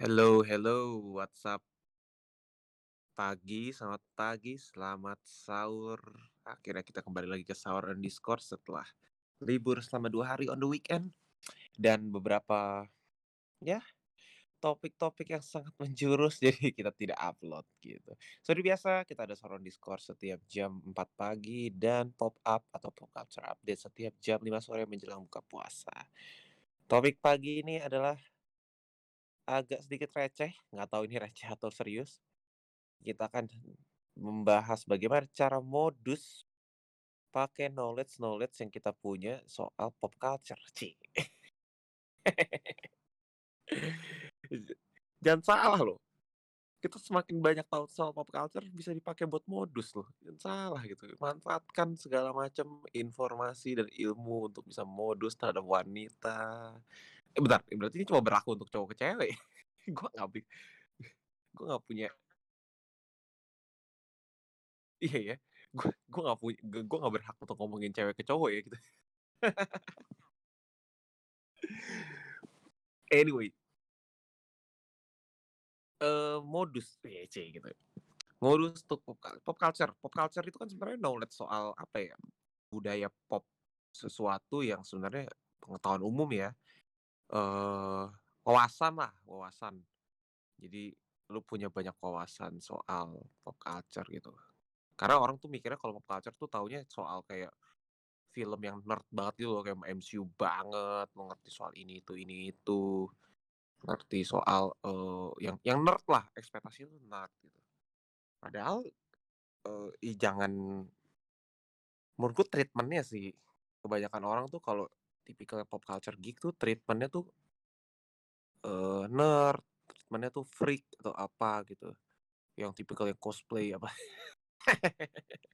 Hello hello, what's up? Pagi, selamat pagi, selamat sahur. Akhirnya kita kembali lagi ke Sahur on Discord setelah libur selama 2 hari on the weekend. Dan beberapa, ya topik-topik yang sangat menjurus jadi kita tidak upload gitu. Seperti biasa kita ada Sahur on Discord setiap jam 4 pagi dan pop up atau pop culture update setiap jam 5 sore menjelang buka puasa. Topik pagi ini adalah agak sedikit receh, nggak tahu ini receh atau serius. Kita akan membahas bagaimana cara modus pakai knowledge-knowledge yang kita punya soal pop culture, ci. Jangan salah loh. Kita semakin banyak tahu soal pop culture bisa dipakai buat modus loh, jangan salah gitu. Manfaatkan segala macam informasi dan ilmu untuk bisa modus terhadap wanita. Eh bentar, berarti ini cuma berlaku untuk cowok ke cewek? Nggak bi gua nggak punya Iya ya, gua gua nggak punya gua nggak berhak untuk ngomongin cewek ke cowok ya gitu. Anyway. Eee, modus, ece gitu. Modus untuk pop pop culture pop culture itu kan sebenarnya knowledge soal apa ya, budaya pop sesuatu yang sebenarnya pengetahuan umum ya, eee, wawasan lah, wawasan. Jadi lu punya banyak wawasan soal pop culture gitu. Karena orang tuh mikirnya kalau pop culture tuh taunya soal kayak film yang nerd banget gitu loh, kayak MCU banget, mengerti soal ini itu ini itu, ngerti soal, eee, yang yang nerd lah, ekspektasinya tuh nerd gitu. Padahal, eee, ih jangan menurutku treatment-nya sih, kebanyakan orang tuh kalau tipikal pop culture geek tuh treatment-nya tuh eee, nerd, treatment-nya tuh freak atau apa gitu, yang tipikal yang cosplay apa.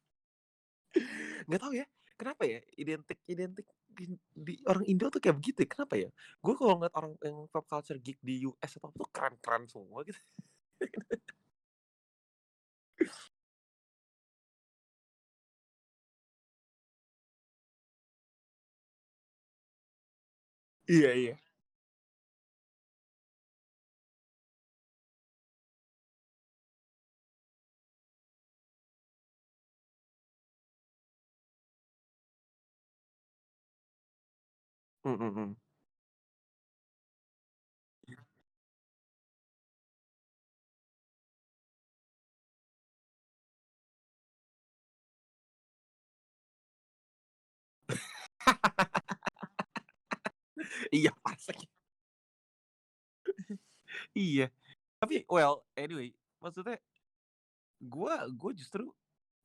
Nggak tahu ya, kenapa ya identik identik di di orang Indo tuh kayak begitu ya, kenapa ya? Gue kalau ngeliat orang yang pop culture geek di US atau apa tuh keren-keren semua gitu. Iya iya. Mhm mhm. Iya pasti. Iya, tapi well anyway, maksudnya gua gua justru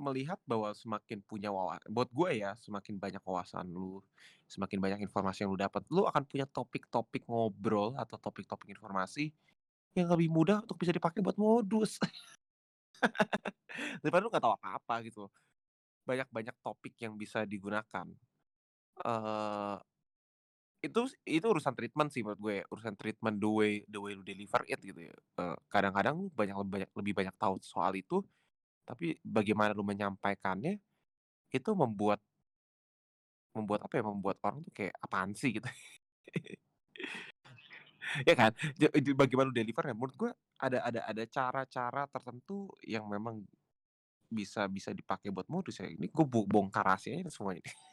melihat bahwa semakin punya wawa buat gue ya, semakin banyak wawasan lu, semakin banyak informasi yang lu dapat, lu akan punya topik-topik ngobrol atau topik-topik informasi yang lebih mudah untuk bisa dipakai buat modus. Daripada lu nggak tahu apa-apa gitu. Banyak-banyak topik yang bisa digunakan. Eee, itu itu urusan treatment sih menurut gue urusan treatment the way the way lu deliver it gitu ya. Eee, kadang-kadang lu banyak lebih banyak lebih banyak tahu soal itu, tapi bagaimana lu menyampaikannya, itu membuat membuat apa ya, membuat orang tuh kayak, "Apaan sih?" Gitu. Ya kan? Bagaimana lu deliver ya, menurut gue ada ada ada cara-cara tertentu yang memang bisa bisa dipakai buat modus ya. Ini gue bo bongkar rahasianya nih semuanya nih.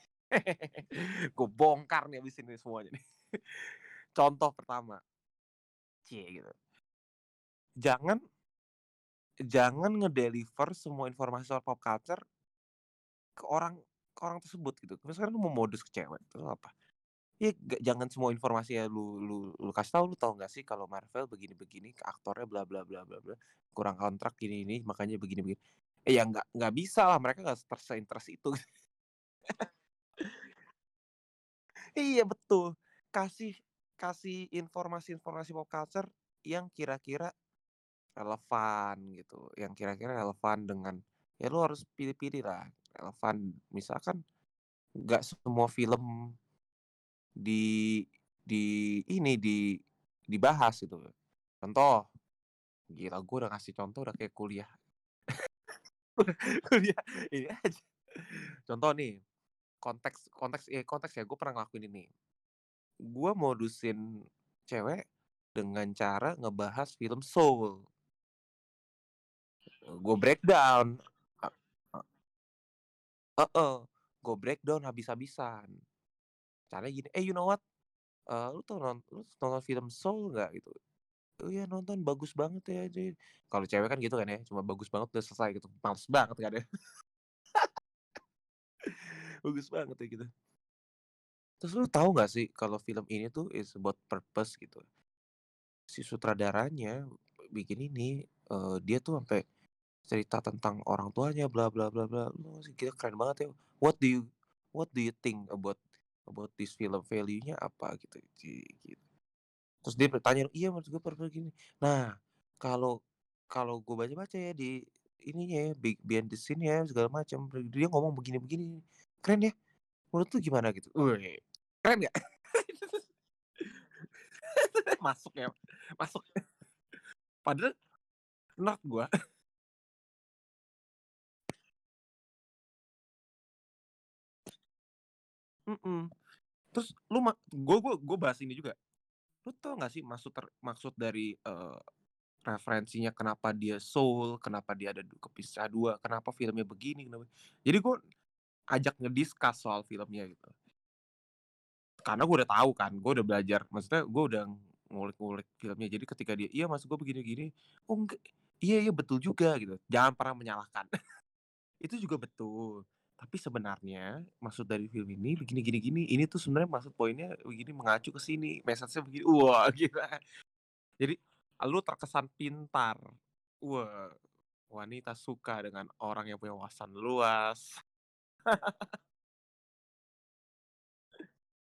Gue bongkar nih abis ini semuanya nih. Contoh pertama. Cie gitu. Jangan jangan ngedeliver semua informasi soal pop culture ke orang ke orang tersebut gitu. Misalkan lu mau modus ke cewek, itu apa, ya ga jangan semua informasi ya lu lu lu kasih tahu, "Lu tahu nggak sih kalau Marvel begini-begini, aktornya bla bla bla bla bla, kurang kontrak ini ini makanya begini begini." Eh, ya nggak nggak bisalah, mereka nggak ter se-interest itu. Iya betul, kasih kasih informasi-informasi pop culture yang kira-kira relevan gitu, yang kira-kira relevan dengan ya lu harus pilih-pilih lah, relevan. Misalkan nggak semua film di di ini, di dibahas gitu. Contoh, gila gue udah ngasih contoh udah kayak kuliah. Kuliah ini aja. Contoh nih, konteks konteks ya konteks ya, gue pernah ngelakuin ini. Gue modusin cewek dengan cara ngebahas film Soul. Gue breakdown. A heeh, gue breakdown habis-habisan. Caranya gini, "Eh, you know what? Eee, lu tuh non lu nonton film Soul nggak?" Gitu. "Oh iya nonton, bagus banget ya ini." Kalau cewek kan gitu kan ya, cuma bagus banget udah selesai gitu, males banget kan ya. Bagus banget ya gitu. Terus lu tahu nggak sih kalau film ini tuh is about purpose gitu. Si sutradaranya bikin ini, eee, dia tuh sampai cerita tentang orang tuanya bla bla bla bla. Lu masih gila keren banget ya. What do you what do you think about about this film, value-nya apa gitu, gitu. Terus dia bertanya, "Iya maksud gue purpose gini." Nah, kalau kalau gue baca-baca ya di ininya ya, be behind the scene-nya segala macam, dia ngomong begini-begini. Keren ya. Menurut lu gimana gitu? Wih, keren nggak? Masuk ya, masuk. Padahal nerd gua. Mhm. Terus lu ma gua gua bahas ini juga. Lu tau nggak sih maksud ter maksud dari, eee, referensinya kenapa dia Soul, kenapa dia ada kepisah 2, kenapa filmnya begini, kenapa jadi gua ajak nge-discuss soal filmnya gitu. Karena gue udah tahu kan, gue udah belajar, maksudnya gue udah ngulik-ngulik filmnya. Jadi ketika dia, "Iya maksud gue begini-gini." "Oh engga iya iya betul juga," gitu. Jangan pernah menyalahkan. Itu juga betul. Tapi sebenarnya maksud dari film ini begini gini gini, ini tuh sebenarnya maksud poinnya begini mengacu ke sini, message-nya begini. Wah gila. Jadi lu terkesan pintar. Wah, wanita suka dengan orang yang punya wawasan luas.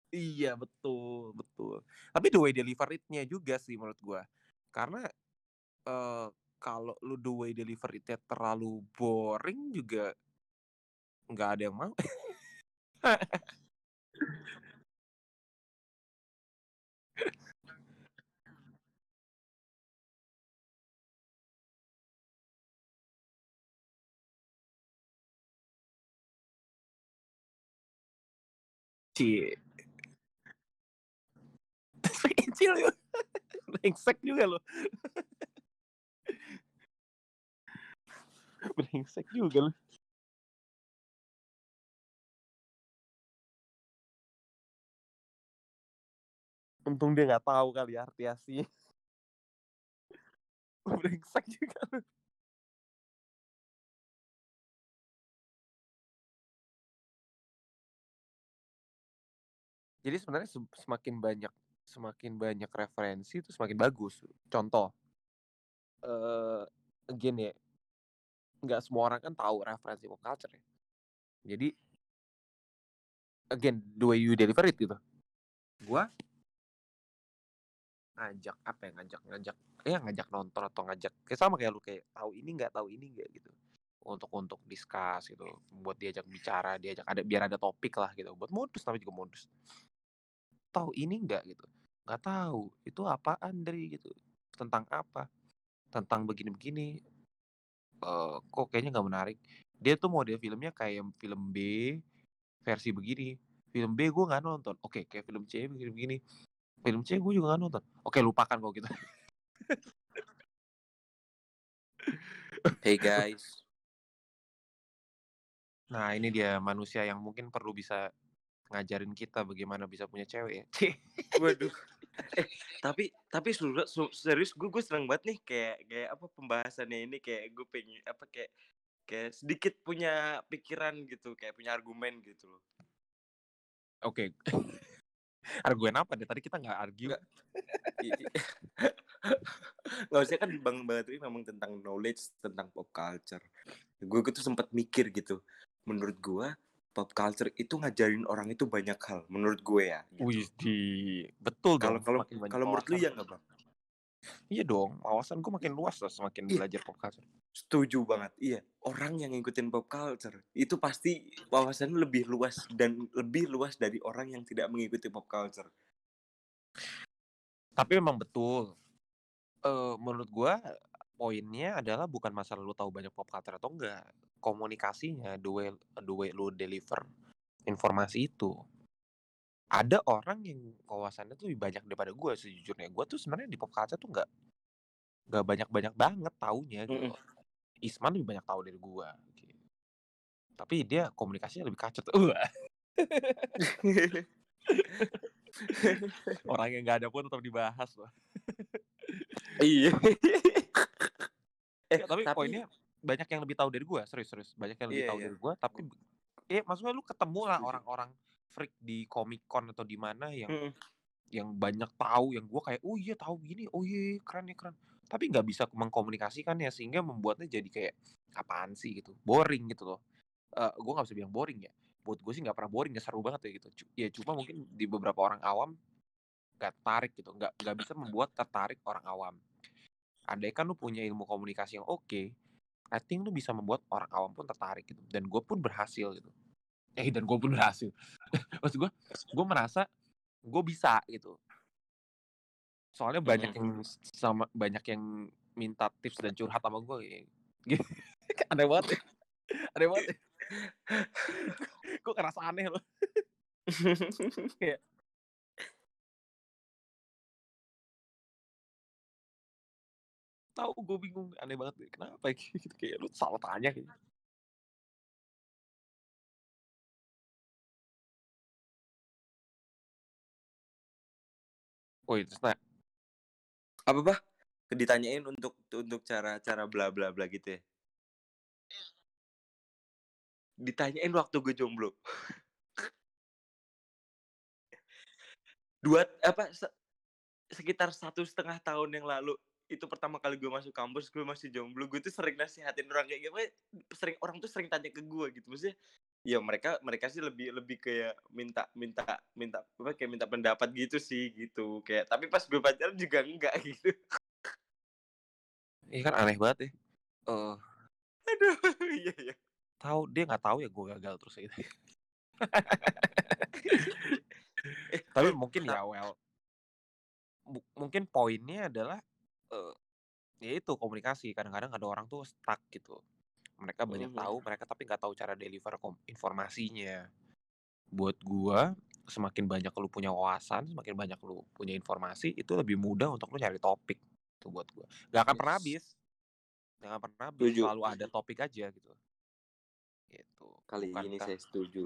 Iya betul betul. Tapi the way deliver it-nya juga sih menurut gua. Karena, eee, kalau lu the way deliver it-nya terlalu boring juga nggak ada yang mau. Cie. Kecil ya. Brengsek juga lu. Brengsek juga lu. Untung dia nggak tahu kali ya arti aslinya. Brengsek juga lu. Jadi sebenarnya sem semakin banyak semakin banyak referensi itu semakin bagus. Contoh eee, again ya, nggak semua orang kan tahu referensi pop culture ya. Jadi again, the way you deliver it gitu. Gua ngajak apa ya, ngajak ngajak ya ngajak nonton atau ngajak kayak sama kayak lu, kayak tahu ini nggak tahu ini nggak gitu. Untuk untuk discuss gitu, buat diajak bicara, diajak ada biar ada topik lah gitu, buat modus namanya juga modus. "Tahu ini nggak?" Gitu. "Nggak tahu." "Itu apaan, Dri?" Gitu. "Tentang apa?" "Tentang begini-begini." Eee, "Kok kayaknya nggak menarik." Dia tuh model filmnya kayak film B, versi begini. Film B gue nggak nonton. Oke, kayak film C begini-begini. Film C gue juga nggak nonton. Oke lupakan kalau gitu. Hey guys. Nah ini dia manusia yang mungkin perlu bisa ngajarin kita bagaimana bisa punya cewek ya. Waduh. Eh, tapi tapi serius gue gue seneng banget nih kayak kayak apa pembahasannya ini kayak gue pengen apa kayak kayak sedikit punya pikiran gitu, kayak punya argumen gitu loh. Oke. Argumen apa deh? Tadi kita nggak argue. Nggak. Maksudnya kan Bang Badri ngomong tentang knowledge tentang pop culture. Gue tuh sempet mikir gitu. Menurut gue pop culture itu ngajarin orang itu banyak hal, menurut gue ya, gitu. Widih, betul Kalau kalau kalau menurut lu iya nggak, Bang? Iya dong, wawasan gue makin luas lah semakin Iya. belajar pop culture. Setuju banget, iya. Orang yang ngikutin pop culture, itu pasti wawasannya lebih luas dan lebih luas dari orang yang tidak mengikuti pop culture. Tapi memang betul. Eee, menurut gua poinnya adalah bukan masalah lu tahu banyak pop culture atau enggak, komunikasinya, the way the way lu deliver informasi itu. ada orang yang wawasannya tuh lebih banyak daripada gue sejujurnya. Gue tuh sebenarnya di pop culture tuh nggak nggak banyak-banyak banget taunya gitu. Mhm. loh. Isman lebih banyak tahu dari gue. Gitu. Tapi dia komunikasinya lebih kacet. Wah. Orang yang nggak ada pun tetap dibahas loh. Iya. eh, Ya, tapi, tapi poinnya banyak yang lebih tahu dari gue, serius-serius. Banyak yang lebih Iya, tahu iya. dari gue, tapi eh maksudnya lu ketemu lah orang-orang freak di Comic Con atau di mana yang Mhm. yang banyak tahu, yang gue kayak, oh iya tahu gini, oh iya keren ya keren. Tapi nggak bisa mengkomunikasikannya sehingga membuatnya jadi kayak apaan sih gitu, boring gitu loh. Eh gue nggak bisa bilang boring ya. Buat gue sih nggak pernah boring, ya seru banget ya gitu. Ya cuma mungkin di beberapa orang awam nggak tertarik gitu, nggak nggak bisa membuat tertarik orang awam. Andai kan lu punya ilmu komunikasi yang oke, I think lu bisa membuat orang awam pun tertarik gitu. Dan gue pun berhasil gitu. Eh dan gue pun berhasil. Maksud gue, gue merasa gue bisa gitu. Soalnya banyak yang sama banyak yang minta tips dan curhat sama gue gitu. aneh banget ya. Aneh banget ya. gue ngerasa aneh loh. Kayak tahu gue bingung aneh banget deh. kenapa ya? gitu kayak lu salah tanya gitu Woi, terus nah, apa bah? Ditanyain untuk untuk cara-cara bla bla bla gitu ya. Ditanyain waktu gue jomblo. Dua apa se- sekitar satu setengah tahun yang lalu itu pertama kali gue masuk kampus gue masih jomblo gue tuh sering nasihatin orang kayak gitu sering orang tuh sering tanya ke gue gitu maksudnya ya mereka mereka sih lebih lebih kayak minta minta minta apa kayak minta pendapat gitu sih gitu kayak tapi pas gue pacaran juga enggak gitu ini kan aneh banget ya. Eh, aduh iya iya tahu dia nggak tahu ya gue gagal terus gitu. Tapi mungkin ya well, mu- mungkin poinnya adalah eh ya itu komunikasi. Kadang-kadang ada orang tuh stuck gitu. Mereka banyak mhm. tahu, mereka tapi nggak tahu cara deliver kom- informasinya. Buat gua, semakin banyak lu punya wawasan, semakin banyak lu punya informasi, itu lebih mudah untuk lu nyari topik. Itu buat gua. Gak akan pernah Yes. habis. Gak akan pernah habis. setuju Selalu ada topik aja gitu. Gitu. kali ini Bukankah, saya setuju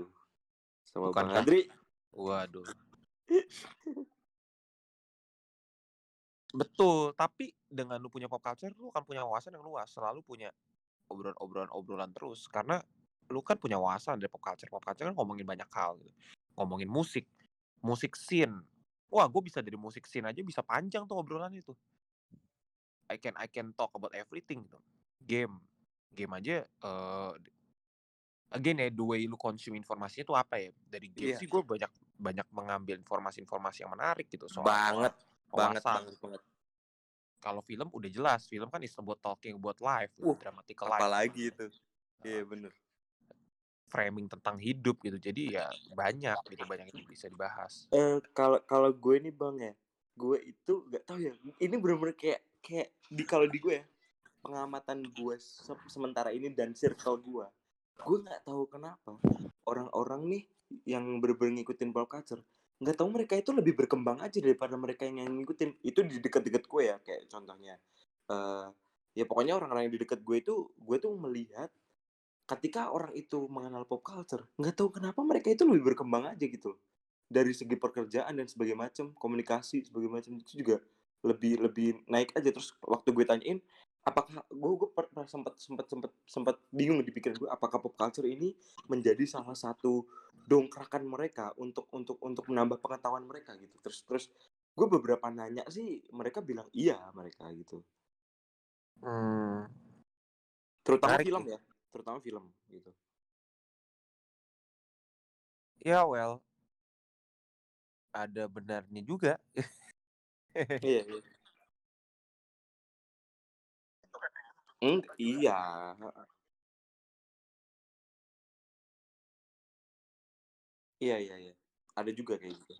sama Bang bukankah, Adri waduh. Betul, tapi dengan lu punya pop culture, lu akan punya wawasan yang luas. Selalu punya obrolan-obrolan-obrolan terus. Karena lu kan punya wawasan dari pop culture. Pop culture kan ngomongin banyak hal. Gitu. Ngomongin musik, musik scene. Wah, gue bisa dari musik scene aja bisa panjang tuh obrolan itu. I can I can talk about everything gitu. Game, game aja. eh again ya, the way lu consume informasinya tuh apa ya? Dari game iya sih gue banyak banyak mengambil informasi-informasi yang menarik gitu soal banget banget banget banget. Kalau film udah jelas, film kan is about talking about life, gitu, uh dramatical life, apalagi itu. Uh, iya bener. Framing tentang hidup gitu. Jadi ya banyak gitu, banyak yang bisa dibahas. eh kalau kalau gue nih bang ya gue itu nggak tahu ya ini bener-bener kayak kayak di kalau di gue ya pengamatan gue se- sementara ini dan circle gue. Gue nggak tahu kenapa orang-orang nih yang bener-bener ngikutin pop culture nggak tahu mereka itu lebih berkembang aja daripada mereka yang ngikutin. Itu di dekat-dekat gue ya kayak contohnya eh ya pokoknya orang-orang yang di dekat gue itu gue tuh melihat ketika orang itu mengenal pop culture nggak tahu kenapa mereka itu lebih berkembang aja gitu dari segi pekerjaan dan sebagai macam komunikasi sebagai macam itu juga lebih lebih naik aja. Terus waktu gue tanyain apakah gue gue pernah sempat sempat sempat sempat bingung di pikiran gue apakah pop culture ini menjadi salah satu dongkrakan mereka untuk untuk untuk menambah pengetahuan mereka gitu. Terus terus gue beberapa nanya sih mereka bilang iya mereka gitu. Hmm, terutama menarik film ya terutama film gitu. Ya well, ada benarnya juga. iya iya. Hmm, iya iya iya iya ada juga kayak gitu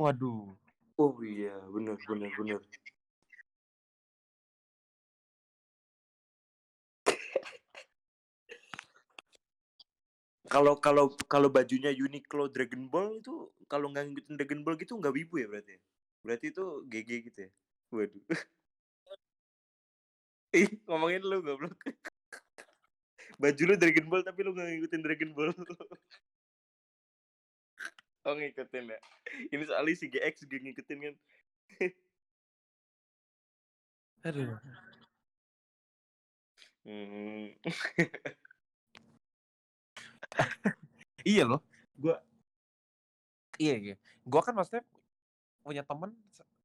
Waduh. oh iya bener bener bener Kalau kalau kalau bajunya Uniqlo Dragon Ball itu kalau nggak ngikutin Dragon Ball gitu nggak wibu ya berarti? ya? Berarti itu GG gitu ya? Waduh. Ih, ngomongin lu goblok. Baju lu Dragon Ball tapi lu nggak ngikutin Dragon Ball. oh ngikutin ya. Ini soalnya si GX juga ngikutin kan. Aduh. Hmm. Iya loh. Gua Iya, iya. Gua kan maksudnya punya temen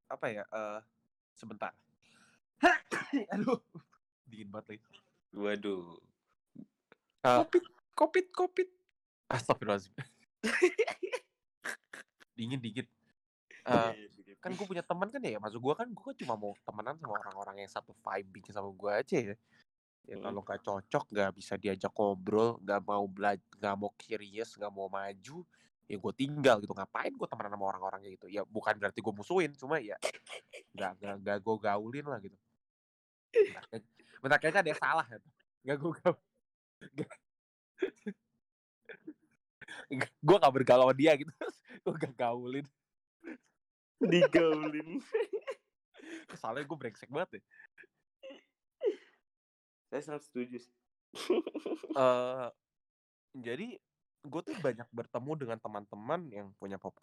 apa ya? eh sebentar. Aduh. Dingin banget lagi. Waduh. Eh, Kopit, kopit, kopit. Astagfirullahaladzim. dingin dingin. Iya, Eh, kan gue punya teman kan ya, maksud gue kan gue cuma mau temenan sama orang-orang yang satu vibing sama gue aja ya. Ya Mm. kalau nggak cocok, nggak bisa diajak ngobrol, nggak mau belajar, nggak mau curious, nggak mau maju, ya gue tinggal gitu. Ngapain gue temenan sama orang-orang kayak gitu? Ya bukan berarti gue musuhin, cuma ya nggak nggak nggak gue gaulin lah gitu. Bentar, bentar kayaknya ada yang salah ya. Nggak gue gaul. gue nggak bergaul sama dia gitu. gue gak gaulin. Digaulin. Soalnya gue brengsek banget deh. Saya sangat setuju. sih. eh jadi gue tuh banyak bertemu dengan teman-teman yang punya pop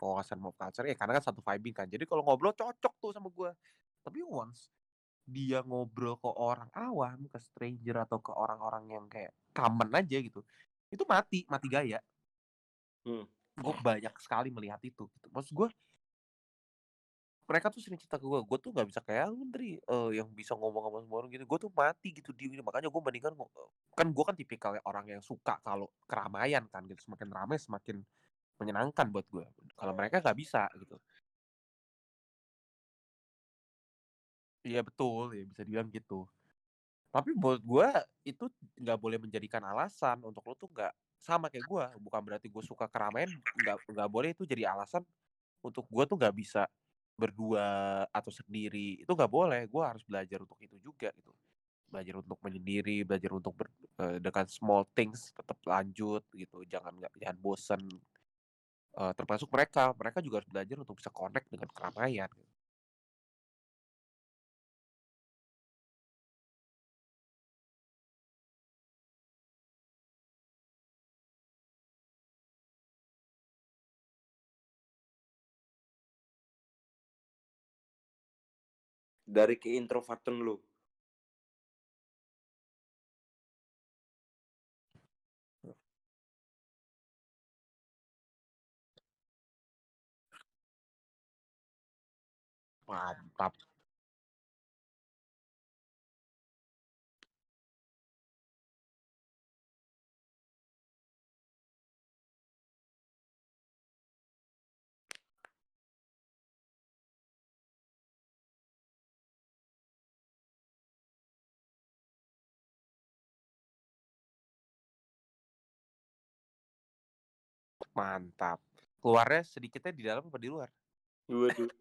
wawasan pop culture ya karena kan satu vibing kan jadi kalau ngobrol cocok tuh sama gue tapi once dia ngobrol ke orang awam ke stranger atau ke orang-orang yang kayak common aja gitu itu mati mati gaya. Hmm. gue banyak sekali melihat itu gitu. maksud gue mereka tuh sering cerita ke gue gue tuh nggak bisa kayak lu eh, yang bisa ngomong sama semua orang gitu. Gue tuh mati gitu di ini makanya gue mendingan ngo- kan gue kan tipikal orang yang suka kalau keramaian kan gitu semakin ramai semakin menyenangkan buat gue kalau mereka nggak bisa gitu iya betul ya bisa dibilang gitu. Tapi buat gue itu nggak boleh menjadikan alasan untuk lo tuh nggak sama kayak gue bukan berarti gue suka keramaian nggak nggak boleh itu jadi alasan untuk gue tuh nggak bisa berdua atau sendiri itu nggak boleh gue harus belajar untuk itu juga gitu. Belajar untuk menyendiri belajar untuk ber, eh, dengan small things tetap lanjut gitu jangan nggak jangan bosen. Eh, termasuk mereka mereka juga harus belajar untuk bisa connect dengan keramaian gitu. Dari keintrovertan lu. mantap mantap keluarnya sedikitnya di dalam apa di luar Waduh.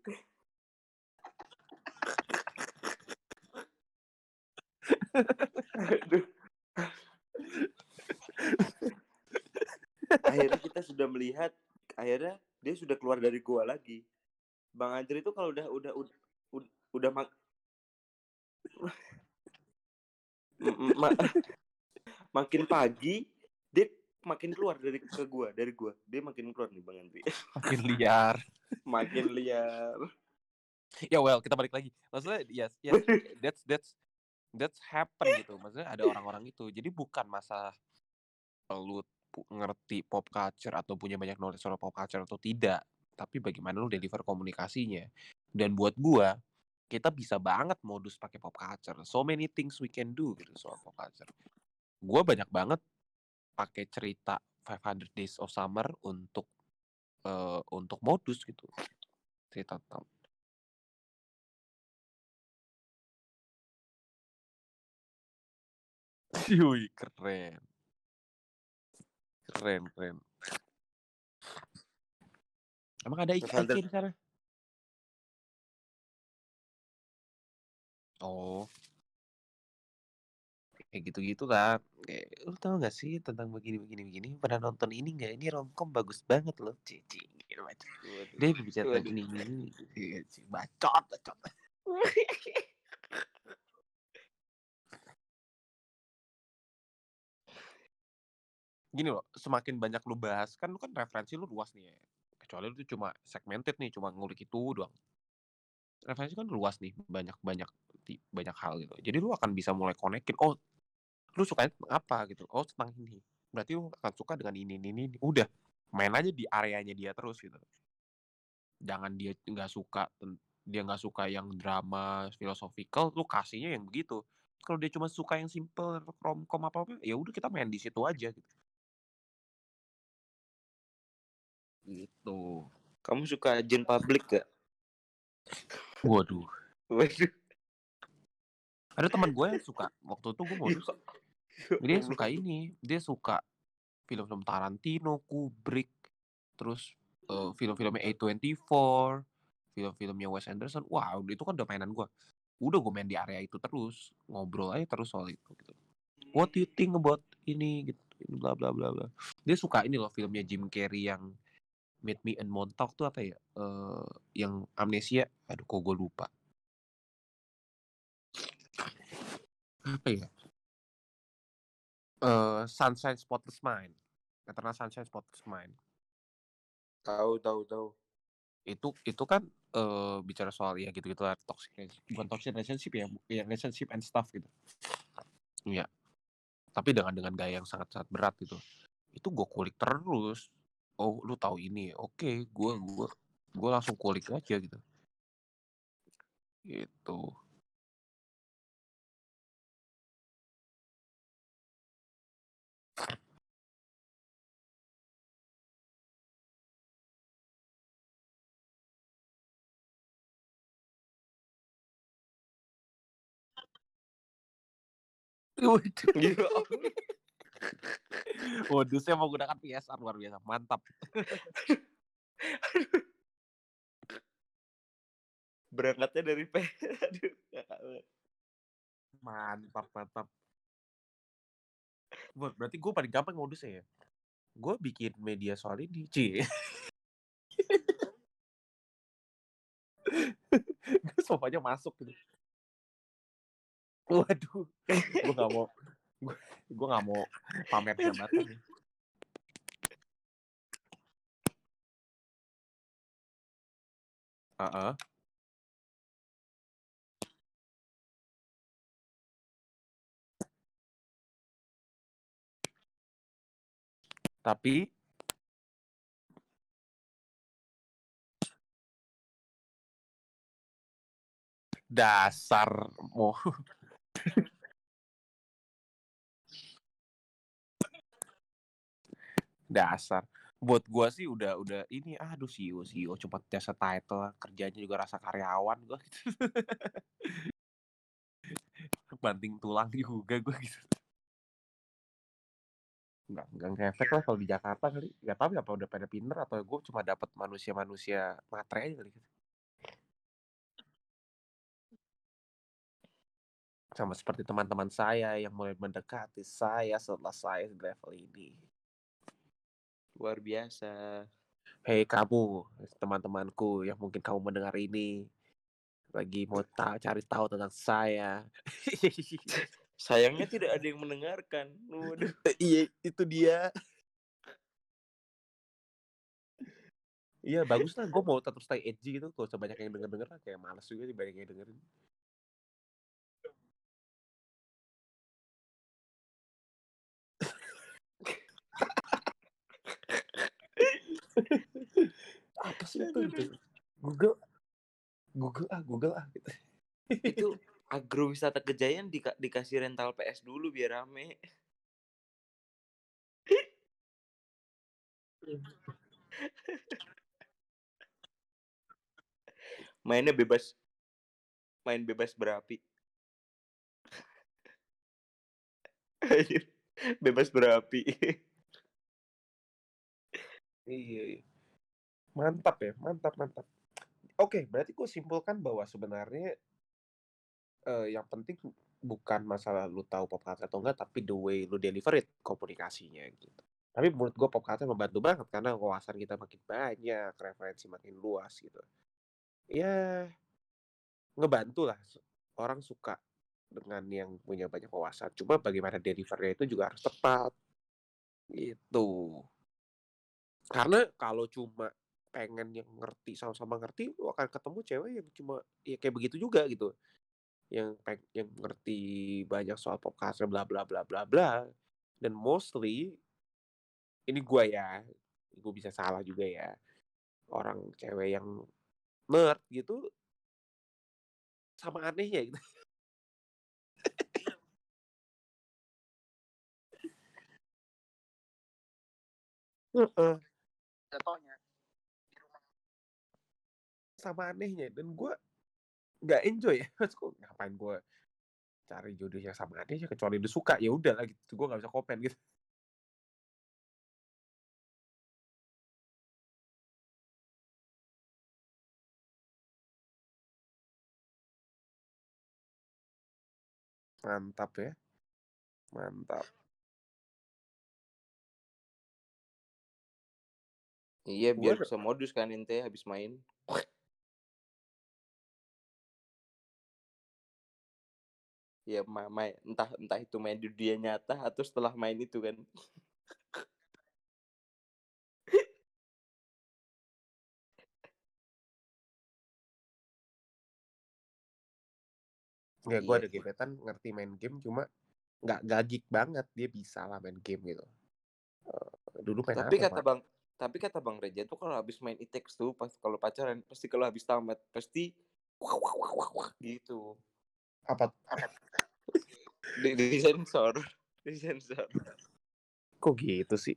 Aduh. akhirnya kita sudah melihat akhirnya dia sudah keluar dari gua lagi. Bang Andri itu kalau udah udah udah udah, udah mak makin pagi makin keluar dari ke gua dari gua. Dia makin keluar nih Bang Andri. Makin liar. Makin liar. Ya well kita balik lagi. Maksudnya yes yes. That's that's that's happen gitu. Maksudnya ada orang-orang itu. Jadi bukan masalah lu ngerti pop culture atau punya banyak knowledge soal pop culture atau tidak. Tapi bagaimana lu deliver komunikasinya. Dan buat gua kita bisa banget modus pakai pop culture. So many things we can do gitu soal pop culture. Gua banyak banget pakai cerita 500 Days of Summer untuk eh, untuk modus gitu cerita tentang Wih, keren. Keren, keren. Emang ada Hunter. di sana? Oh, Kayak gitu-gitu lah. Kayak, "Lu tahu nggak sih tentang begini begini begini? Pernah nonton ini nggak? Ini romcom bagus banget loh." Cie gitu macam. Waduh. Dia berbicara tentang Waduh. ini ini bacot bacot. Gini loh, semakin banyak lu bahas kan lu kan referensi lu luas nih ya. Kecuali lu cuma segmented nih, cuma ngulik itu doang. Referensi kan luas nih, banyak banyak ti banyak hal gitu. Jadi lu akan bisa mulai konekin, oh lu sukanya tentang apa gitu, oh tentang ini. Berarti lu akan suka dengan ini ini ini. Udah, main aja di areanya dia terus gitu. Jangan dia nggak suka dia nggak suka yang drama philosophical, lu kasihnya yang begitu. Kalau dia cuma suka yang simple romcom apa-apa, ya udah kita main di situ aja gitu. Gitu. Kamu suka Jin Public gak? Waduh. Waduh. Ada teman gue yang suka, waktu itu gue modus, dia suka ini, dia suka film-film Tarantino, Kubrick, terus eh, film-filmnya A24, film-filmnya Wes Anderson. Wah, itu kan udah mainan gue. Udah gue main di area itu terus, ngobrol aja terus soal itu gitu. What do you think about ini gitu, bla bla bla bla. Dia suka ini loh filmnya Jim Carrey yang Meet Me in Montauk tuh apa ya? Eh, yang amnesia. Aduh, kok gue lupa. Apa ya? Eh, Sunshine Spotless Mind. Eternal Sunshine Spotless Mind. Tahu tahu tahu. Itu itu kan eh, bicara soal ya gitu-gitu lah toxic bukan toxic relationship ya, ya relationship and stuff gitu. Iya. Tapi dengan dengan gaya yang sangat-sangat berat gitu. Itu gue kulik terus. Oh, lu tahu ini. Oke, gue gua gue langsung kulik aja gitu. Gitu. Waduh. Ya. Waduh, saya menggunakan PSR luar biasa. Mantap. Berangkatnya dari P. Aduh. Mantap, mantap. Wah, berarti gue paling gampang modusnya ya. Gue bikin media soal ini, Ci. gue semuanya masuk gitu. Waduh, gue gak mau, gue, gue gak mau pamer jabatan. nih. Heeh. Tapi dasar mau dasar. Buat gua sih udah udah ini aduh CEO CEO cuma jasa title kerjanya juga rasa karyawan gua gitu. Banting tulang juga gua gitu. Nggak nggak ngefek lah kalau di Jakarta kali. Nggak tahu apa udah pada pinter atau gue cuma dapat manusia-manusia matre aja kali gitu. Sama seperti teman-teman saya yang mulai mendekati saya setelah saya di level ini Luar biasa. Hei kamu, teman-temanku yang mungkin kamu mendengar ini, lagi mau tahu cari tahu tentang saya. Sayangnya tidak ada yang mendengarkan. Waduh. iya, itu dia. Iya bagus lah, gue mau tetap stay edgy gitu, gak usah banyak yang denger-denger lah, kayak males juga sih banyak yang dengerin. Apa sih itu? gitu? Google, Google ah, Google ah. Gitu. Itu agrowisata kejayaan dika- dikasih rental PS dulu biar rame. Mainnya bebas. Main bebas berapi. Bebas berapi. Iya, iya. Mantap ya, mantap, mantap. Oke, berarti gue simpulkan bahwa sebenarnya eh, yang penting bukan masalah lu tahu pop culture atau enggak, tapi the way lu deliver it komunikasinya gitu. Tapi menurut gue pop culture membantu banget karena wawasan kita makin banyak, referensi makin luas gitu. Ya ngebantu lah orang suka dengan yang punya banyak wawasan. Cuma bagaimana delivernya itu juga harus tepat. Gitu. Karena kalau cuma pengen yang ngerti sama-sama ngerti, lu akan ketemu cewek yang cuma ya kayak begitu juga gitu. Yang peng yang ngerti banyak soal pop culture bla bla bla bla bla. Dan mostly ini gua ya, gue bisa salah juga ya. Orang cewek yang nerd gitu sama anehnya gitu. Heeh. Contohnya di rumah. Sama anehnya dan gue nggak enjoy ya. Maksudku ngapain gue cari jodoh yang sama anehnya kecuali dia suka ya udah lah gitu. Gue nggak bisa komen gitu. Mantap ya. Mantap. Iya, biar Gua bisa modus kan ente habis main. Ya ma main entah entah itu main di dunia nyata atau setelah main itu kan. Ya gue Iya. ada gebetan ngerti main game cuma nggak geek banget dia bisa lah main game gitu. Eee, dulu main Tapi apa, kata Pak? Bang tapi kata Bang Reja tuh kalau habis main It Takes Two pas kalau pacaran pasti kalau habis tamat pasti wah wah wah wah wah gitu. Apa Di disensor, disensor. kok gitu sih?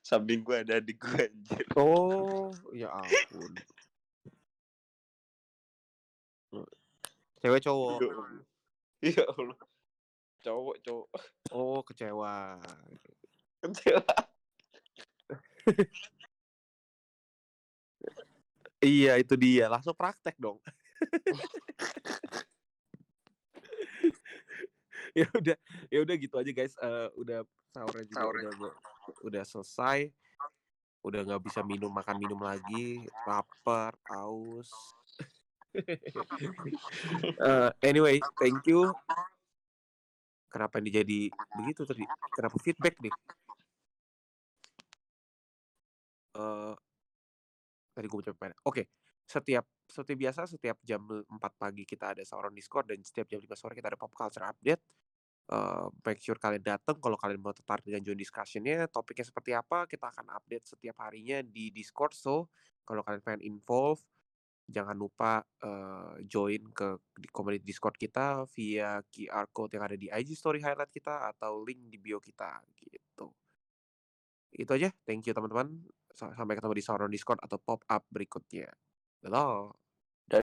Samping gua ada adik gua anjir. Oh, ya ampun. Cewek cowok? Ya Allah. Ya Allah. Cowok, cowok. Oh, kecewa. Kecewa. Iya, itu dia. Langsung praktek dong. Ya udah ya udah gitu aja guys, eee, udah sahurnya juga udah udah selesai. Udah nggak bisa minum makan minum lagi, lapar, haus. Eee, anyway, thank you. Kenapa ini jadi begitu tadi? Kenapa feedback nih? Eee tadi gue baca mana? Oke, setiap seperti biasa setiap jam 4 pagi kita ada on Discord dan setiap jam 5 sore kita ada pop culture update. Eee, make sure kalian datang kalau kalian mau tertarik dengan join discussion-nya, topiknya seperti apa, kita akan update setiap harinya di Discord. So, kalau kalian pengen involve, jangan lupa, eee, join ke di community Discord kita via QR code yang ada di IG story highlight kita atau link di bio kita, gitu. Itu aja, thank you teman-teman. Sa sampai ketemu di sahur on Discord atau pop up berikutnya. Dadah.